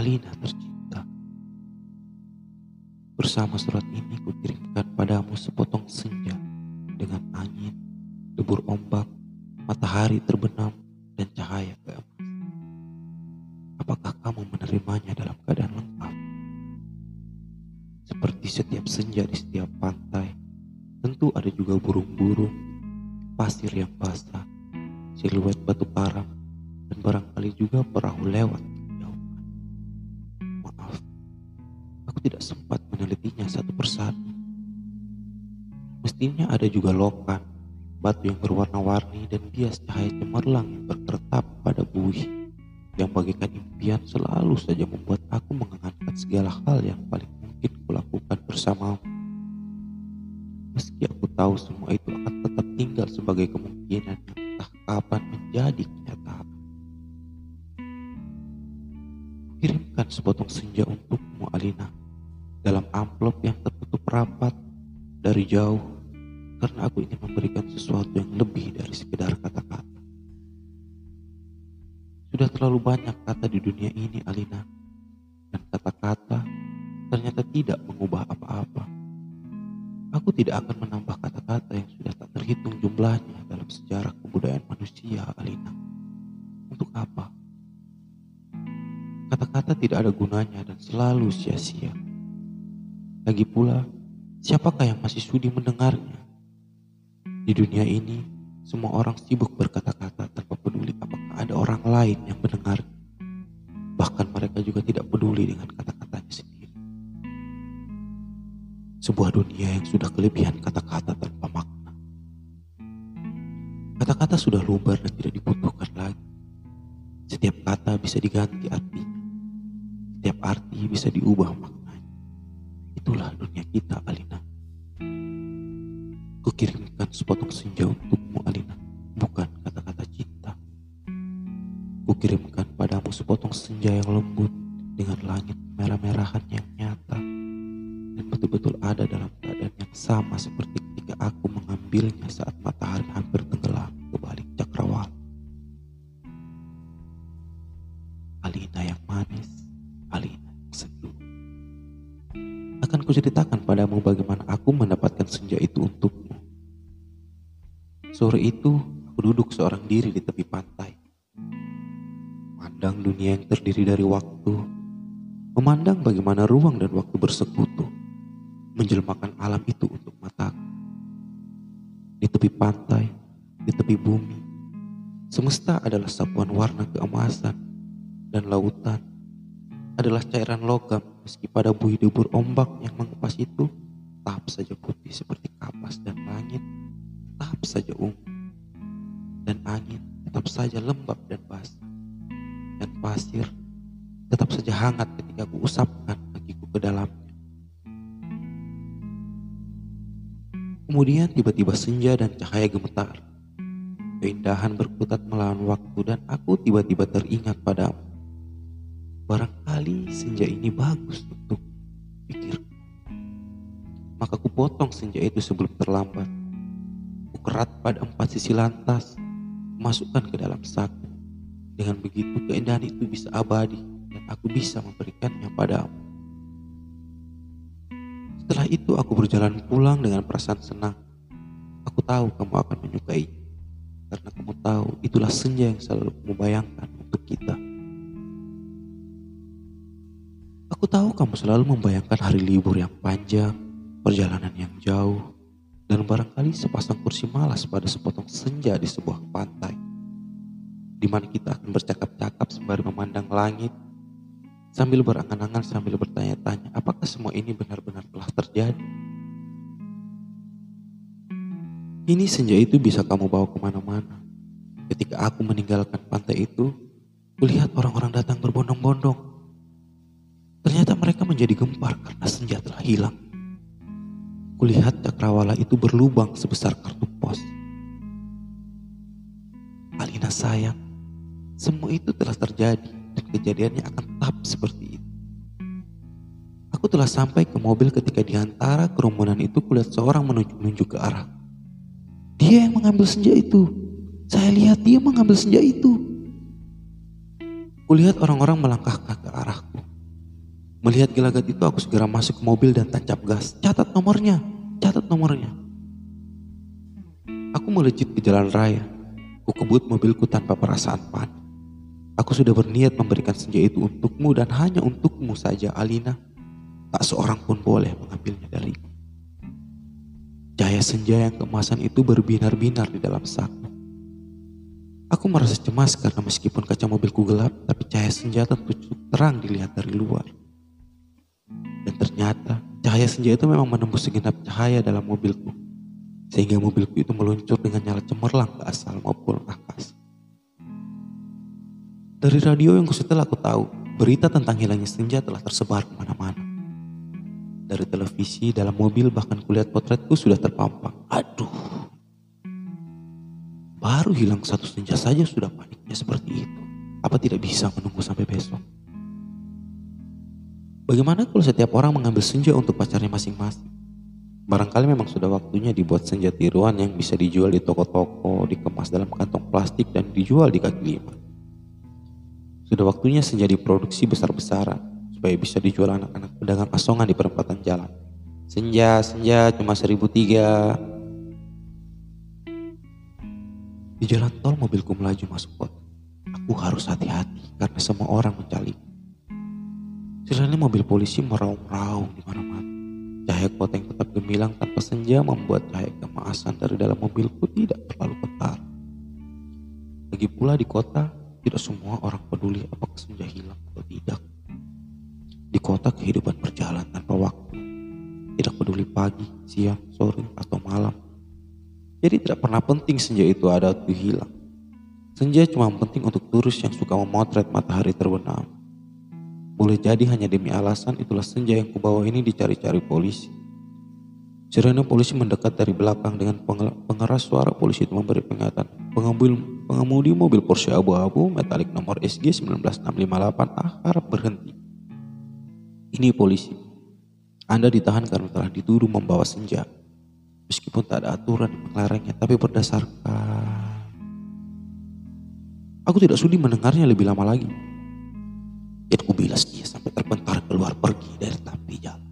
Alina tercipta. Bersama surat ini kukirimkan padamu sepotong senja dengan angin, debur ombak, matahari terbenam, dan cahaya keemas. Apakah kamu menerimanya dalam keadaan lengkap? Seperti setiap senja di setiap pantai, tentu ada juga burung-burung, pasir yang basah, siluet batu karang, dan barangkali juga perahu lewat tidak sempat menelitinya satu persatu. Mestinya ada juga lokan, batu yang berwarna-warni dan bias cahaya cemerlang yang berkeretap pada buih yang bagaikan impian selalu saja membuat aku mengangankan segala hal yang paling mungkin kulakukan bersamamu. Meski aku tahu semua itu akan tetap tinggal sebagai kemungkinan yang entah kapan menjadi kenyataan. Kirimkan sepotong senja untukmu Alina dalam amplop yang tertutup rapat dari jauh karena aku ingin memberikan sesuatu yang lebih dari sekedar kata-kata. Sudah terlalu banyak kata di dunia ini, Alina, dan kata-kata ternyata tidak mengubah apa-apa. Aku tidak akan menambah kata-kata yang sudah tak terhitung jumlahnya dalam sejarah kebudayaan manusia, Alina. Untuk apa? Kata-kata tidak ada gunanya dan selalu sia-sia. Lagi pula, siapakah yang masih sudi mendengarnya? Di dunia ini, semua orang sibuk berkata-kata tanpa peduli apakah ada orang lain yang mendengar. Bahkan mereka juga tidak peduli dengan kata-katanya sendiri. Sebuah dunia yang sudah kelebihan kata-kata tanpa makna. Kata-kata sudah lubar dan tidak dibutuhkan lagi. Setiap kata bisa diganti artinya. Setiap arti bisa diubah maknanya. Itulah dunia kita, Alina. Akan kuceritakan padamu bagaimana aku mendapatkan senja itu untukmu Sore itu, aku duduk seorang diri di tepi pantai. Memandang dunia yang terdiri dari waktu, memandang bagaimana ruang dan waktu bersekutu, menjelmakan alam itu untuk mataku. Di tepi pantai, di tepi bumi, semesta adalah sapuan warna keemasan dan lautan adalah cairan logam meski pada buih debur ombak yang mengepas itu tahap saja putih seperti kapas dan langit tetap saja ungu. Dan angin tetap saja lembab dan basah. Dan pasir tetap saja hangat ketika ku usapkan kakiku ke dalamnya. Kemudian tiba-tiba senja dan cahaya gemetar. Keindahan berkutat melawan waktu dan aku tiba-tiba teringat padamu. Barangkali senja ini bagus untuk pikirku. Maka ku potong senja itu sebelum terlambat kerat pada empat sisi lantas, masukkan ke dalam saku. Dengan begitu keindahan itu bisa abadi dan aku bisa memberikannya padamu. Setelah itu aku berjalan pulang dengan perasaan senang. Aku tahu kamu akan menyukai karena kamu tahu itulah senja yang selalu kamu bayangkan untuk kita. Aku tahu kamu selalu membayangkan hari libur yang panjang, perjalanan yang jauh, dan barangkali sepasang kursi malas pada sepotong senja di sebuah pantai, di mana kita akan bercakap-cakap sembari memandang langit, sambil berangan-angan sambil bertanya-tanya apakah semua ini benar-benar telah terjadi. Ini senja itu bisa kamu bawa ke mana-mana. Ketika aku meninggalkan pantai itu, kulihat orang-orang datang berbondong-bondong. Ternyata mereka menjadi gempar karena senja telah hilang. Kulihat cakrawala itu berlubang sebesar kartu pos. Alina sayang, semua itu telah terjadi dan kejadiannya akan tetap seperti itu. Aku telah sampai ke mobil ketika di antara kerumunan itu kulihat seorang menunjuk-nunjuk ke arah. Dia yang mengambil senja itu. Saya lihat dia mengambil senja itu. Kulihat orang-orang melangkah ke arahku. Melihat gelagat itu aku segera masuk ke mobil dan tancap gas. Catat nomornya, catat nomornya. Aku melejit ke jalan raya. Ku kebut mobilku tanpa perasaan panik. Aku sudah berniat memberikan senja itu untukmu dan hanya untukmu saja Alina. Tak seorang pun boleh mengambilnya dariku. Cahaya senja yang kemasan itu berbinar-binar di dalam saku. Aku merasa cemas karena meskipun kaca mobilku gelap, tapi cahaya senjata cukup terang dilihat dari luar. Ternyata cahaya senja itu memang menembus segenap cahaya dalam mobilku. Sehingga mobilku itu meluncur dengan nyala cemerlang ke asal maupun akas. Dari radio yang kusetel aku tahu, berita tentang hilangnya senja telah tersebar ke mana-mana. Dari televisi, dalam mobil, bahkan kulihat potretku sudah terpampang. Aduh. Baru hilang satu senja saja sudah paniknya seperti itu. Apa tidak bisa menunggu sampai besok? Bagaimana kalau setiap orang mengambil senja untuk pacarnya masing-masing? Barangkali memang sudah waktunya dibuat senja tiruan yang bisa dijual di toko-toko, dikemas dalam kantong plastik dan dijual di kaki lima. Sudah waktunya senja diproduksi besar-besaran supaya bisa dijual anak-anak pedagang asongan di perempatan jalan. Senja, senja cuma seribu tiga. Di jalan tol mobilku melaju masuk kota. Aku harus hati-hati karena semua orang mencari. Sirene mobil polisi meraung-raung di mana-mana. Cahaya kota yang tetap gemilang tanpa senja membuat cahaya kemasan dari dalam mobilku tidak terlalu ketar. Lagi pula di kota, tidak semua orang peduli apakah senja hilang atau tidak. Di kota kehidupan berjalan tanpa waktu. Tidak peduli pagi, siang, sore, atau malam. Jadi tidak pernah penting senja itu ada atau hilang. Senja cuma penting untuk turis yang suka memotret matahari terbenam boleh jadi hanya demi alasan itulah senja yang kubawa ini dicari-cari polisi. Sirene polisi mendekat dari belakang dengan pengeras suara polisi itu memberi peringatan. Pengemudi, pengemudi mobil Porsche abu-abu metalik nomor SG 19658A harap berhenti. Ini polisi. Anda ditahan karena telah dituduh membawa senja. Meskipun tak ada aturan yang tapi berdasarkan... Aku tidak sudi mendengarnya lebih lama lagi. Dan kubilas dia sampai terbentar keluar pergi dari tepi jalan.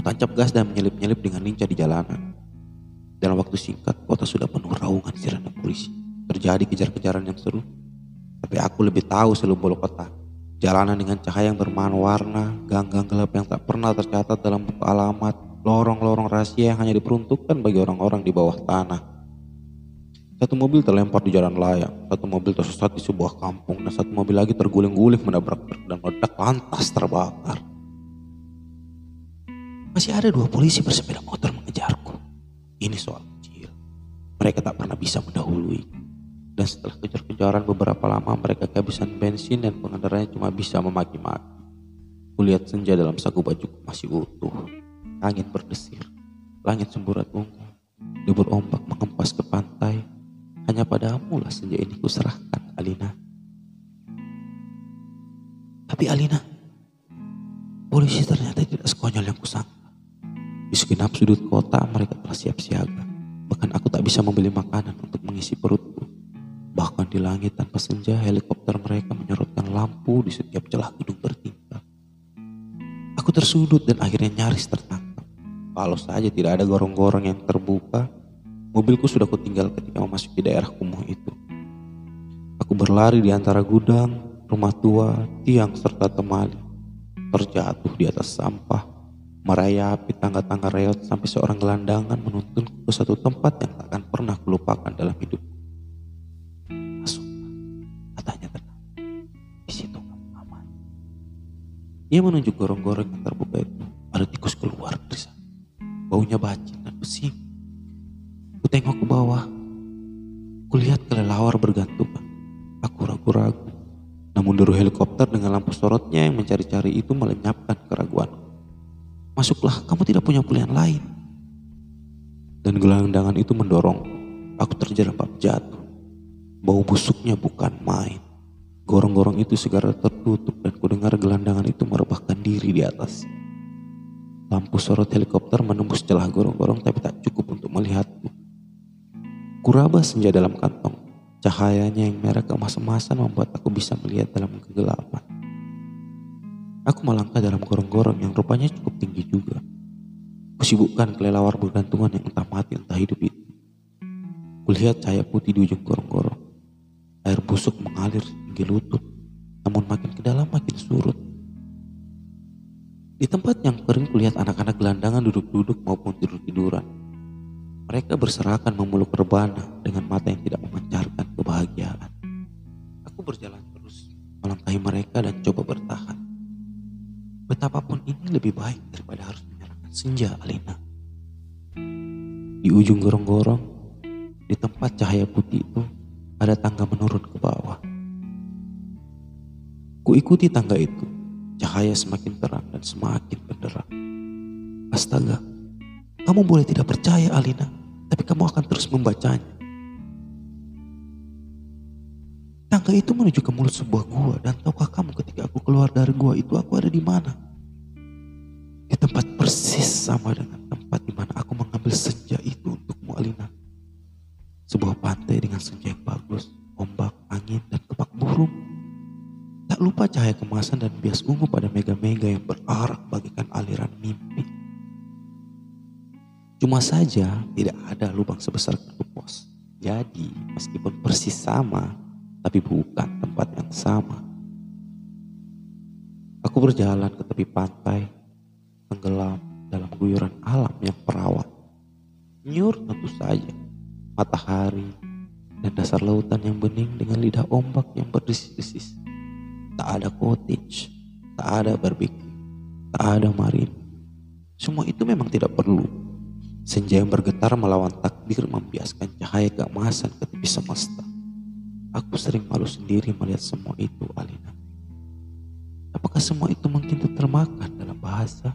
Kutancap gas dan menyelip-nyelip dengan lincah di jalanan. Dalam waktu singkat, kota sudah penuh raungan sirene polisi. Terjadi kejar-kejaran yang seru. Tapi aku lebih tahu seluruh bolu kota. Jalanan dengan cahaya yang berwarna, gang-gang gelap yang tak pernah tercatat dalam buku alamat, lorong-lorong rahasia yang hanya diperuntukkan bagi orang-orang di bawah tanah satu mobil terlempar di jalan layang, satu mobil tersesat di sebuah kampung, dan satu mobil lagi terguling-guling menabrak truk dan meledak lantas terbakar. Masih ada dua polisi bersepeda motor mengejarku. Ini soal kecil. Mereka tak pernah bisa mendahului. Dan setelah kejar-kejaran beberapa lama mereka kehabisan bensin dan pengendaranya cuma bisa memaki-maki. Kulihat senja dalam saku baju masih utuh. Angin berdesir. Langit semburat ungu. Debur ombak mengempas ke pantai hanya padamu lah senja ini kuserahkan, Alina. Tapi Alina, polisi ternyata tidak sekonyol yang kusangka. Di segenap sudut kota mereka telah siap siaga. Bahkan aku tak bisa membeli makanan untuk mengisi perutku. Bahkan di langit tanpa senja helikopter mereka menyorotkan lampu di setiap celah gedung bertingkat. Aku tersudut dan akhirnya nyaris tertangkap. Kalau saja tidak ada gorong-gorong yang terbuka, Mobilku sudah kutinggal ketika memasuki daerah kumuh itu. Aku berlari di antara gudang, rumah tua, tiang, serta temali. Terjatuh di atas sampah, merayapi tangga-tangga reot sampai seorang gelandangan menuntunku ke satu tempat yang tak akan pernah kulupakan dalam hidup. Masuk, katanya tenang. Di situ kamu aman. Ia menunjuk gorong-gorong yang terbuka itu. Ada tikus keluar dari sana. Baunya bacin dan pesing tengok ke bawah. Kulihat kelelawar bergantungan. Aku ragu-ragu. Namun deru helikopter dengan lampu sorotnya yang mencari-cari itu melenyapkan keraguan. Masuklah, kamu tidak punya pilihan lain. Dan gelandangan itu mendorong. Aku terjerembab jatuh. Bau busuknya bukan main. Gorong-gorong itu segera tertutup dan kudengar gelandangan itu merebahkan diri di atas. Lampu sorot helikopter menembus celah gorong-gorong tapi tak cukup untuk melihatku. Kuraba senja dalam kantong. Cahayanya yang merah keemas-emasan membuat aku bisa melihat dalam kegelapan. Aku melangkah dalam gorong-gorong yang rupanya cukup tinggi juga. Kusibukkan kelelawar bergantungan yang entah mati entah hidup itu. Kulihat cahaya putih di ujung gorong-gorong. Air busuk mengalir hingga lutut, namun makin ke dalam makin surut. Di tempat yang kering kulihat anak-anak gelandangan duduk-duduk maupun tidur-tiduran. Mereka berserakan memeluk rebana dengan mata yang tidak memancarkan kebahagiaan. Aku berjalan terus melangkahi mereka dan coba bertahan. Betapapun ini lebih baik daripada harus senja Alina. Di ujung gorong-gorong, di tempat cahaya putih itu, ada tangga menurun ke bawah. Ku ikuti tangga itu, cahaya semakin terang dan semakin benderang. Astaga, kamu boleh tidak percaya Alina, tapi kamu akan terus membacanya. Tangga itu menuju ke mulut sebuah gua dan tahukah kamu ketika aku keluar dari gua itu aku ada di mana? Di tempat persis sama dengan tempat di mana aku mengambil senja itu untukmu Alina. Sebuah pantai dengan senja yang bagus, ombak, angin, dan kepak burung. Tak lupa cahaya kemasan dan bias ungu pada mega-mega yang berarak bagikan aliran mimpi. Cuma saja tidak ada lubang sebesar kartu pos. Jadi meskipun persis sama, tapi bukan tempat yang sama. Aku berjalan ke tepi pantai tenggelam dalam guyuran alam yang perawat. Nyur tentu saja, matahari dan dasar lautan yang bening dengan lidah ombak yang berdesis-desis. Tak ada cottage, tak ada barbecue, tak ada marin. Semua itu memang tidak perlu. Senja yang bergetar melawan takdir membiaskan cahaya keemasan ke tepi semesta. Aku sering malu sendiri melihat semua itu, Alina. Apakah semua itu mungkin termakan dalam bahasa?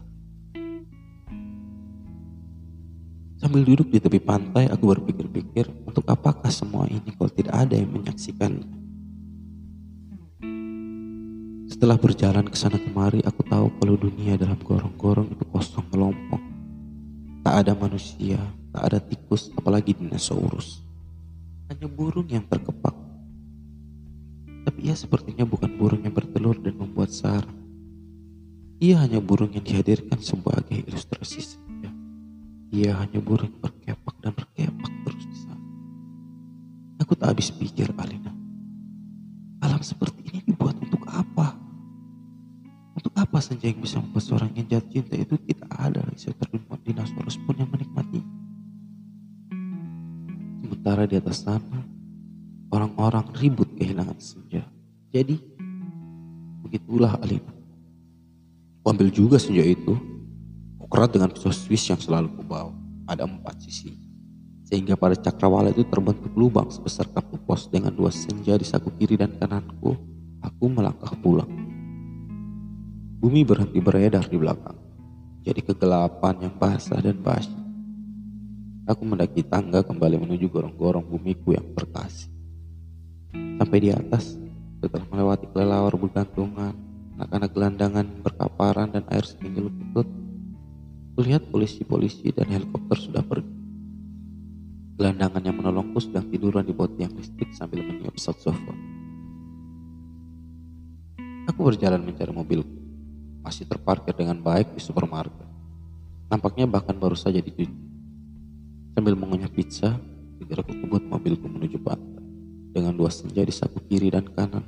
Sambil duduk di tepi pantai, aku berpikir-pikir untuk apakah semua ini kalau tidak ada yang menyaksikan. Setelah berjalan ke sana kemari, aku tahu kalau dunia dalam gorong-gorong itu kosong melompong. Tak ada manusia, tak ada tikus, apalagi dinosaurus. Hanya burung yang terkepak. Tapi ia sepertinya bukan burung yang bertelur dan membuat sarang. Ia hanya burung yang dihadirkan sebagai ilustrasi ia hanya burung berkepak dan berkepak terus di sana. Aku tak habis pikir, Alina. Alam seperti ini dibuat untuk apa? Untuk apa saja yang bisa membuat seorang yang jatuh cinta itu tidak ada seterlibat dinosaurus pun yang menikmati. Sementara di atas sana, orang-orang ribut kehilangan senja. Jadi, begitulah Alina. Ambil juga senja itu Kerat dengan pisau Swiss yang selalu kubawa. Ada empat sisi. Sehingga pada cakrawala itu terbentuk lubang sebesar kartu pos dengan dua senja di saku kiri dan kananku. Aku melangkah pulang. Bumi berhenti beredar di belakang. Jadi kegelapan yang basah dan basah. Aku mendaki tangga kembali menuju gorong-gorong bumiku yang berkasih. Sampai di atas, setelah melewati kelelawar bergantungan, anak-anak gelandangan berkaparan dan air setinggi lutut, Kulihat polisi-polisi dan helikopter sudah pergi. Gelandangan yang menolongku sedang tiduran di bawah tiang listrik sambil meniup saxophone. Aku berjalan mencari mobilku. Masih terparkir dengan baik di supermarket. Nampaknya bahkan baru saja dicuci. Sambil mengunyah pizza, segera kebut mobilku menuju pantai. Dengan dua senja di saku kiri dan kanan.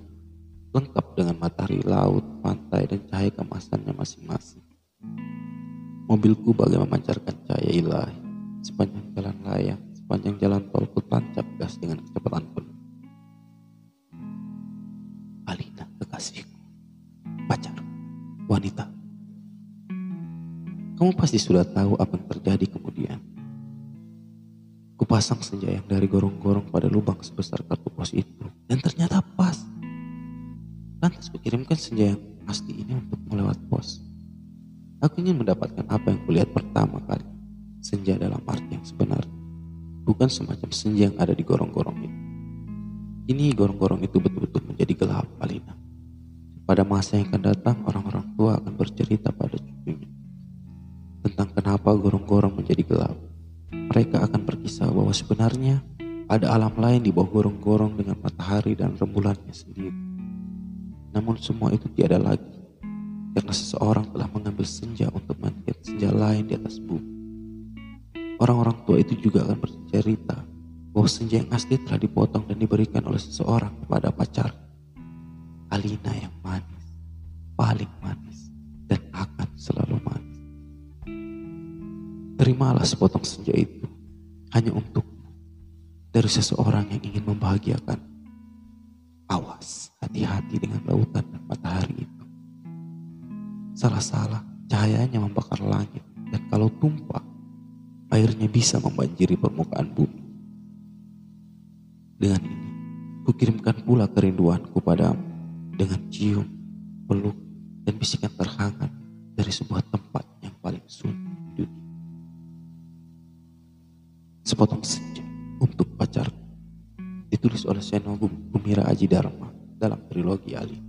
Lengkap dengan matahari laut, pantai, dan cahaya kemasannya masing-masing. Mobilku bagai memancarkan cahaya ilahi. Sepanjang jalan layang, sepanjang jalan tol ku tancap gas dengan kecepatan penuh. Kamu pasti sudah tahu apa yang terjadi kemudian. Kupasang senja yang dari gorong-gorong pada lubang sebesar kartu pos itu. Dan ternyata pas. Lantas kukirimkan senja yang pasti ini untuk melewat pos. Aku ingin mendapatkan apa yang kulihat pertama kali. Senja dalam arti yang sebenarnya. Bukan semacam senja yang ada di gorong-gorong itu. Ini gorong-gorong itu betul-betul menjadi gelap, Alina. Pada masa yang akan datang, orang-orang tua akan bercerita pada cucunya. Tentang kenapa gorong-gorong menjadi gelap. Mereka akan berkisah bahwa sebenarnya ada alam lain di bawah gorong-gorong dengan matahari dan rembulannya sendiri. Namun semua itu tiada lagi karena seseorang telah mengambil senja untuk melihat senja lain di atas bumi. Orang-orang tua itu juga akan bercerita bahwa senja yang asli telah dipotong dan diberikan oleh seseorang kepada pacar. Alina yang manis, paling manis, dan akan selalu manis. Terimalah sepotong senja itu hanya untuk dari seseorang yang ingin membahagiakan. Awas, hati-hati dengan lautan dan matahari itu. Salah-salah, cahayanya membakar langit dan kalau tumpah, airnya bisa membanjiri permukaan bumi. Dengan ini, kukirimkan pula kerinduanku padamu dengan cium, peluk, dan bisikan terhangat dari sebuah tempat yang paling sunyi Sepotong senja untuk pacarku ditulis oleh Seno Gumira Aji Dharma dalam trilogi Ali.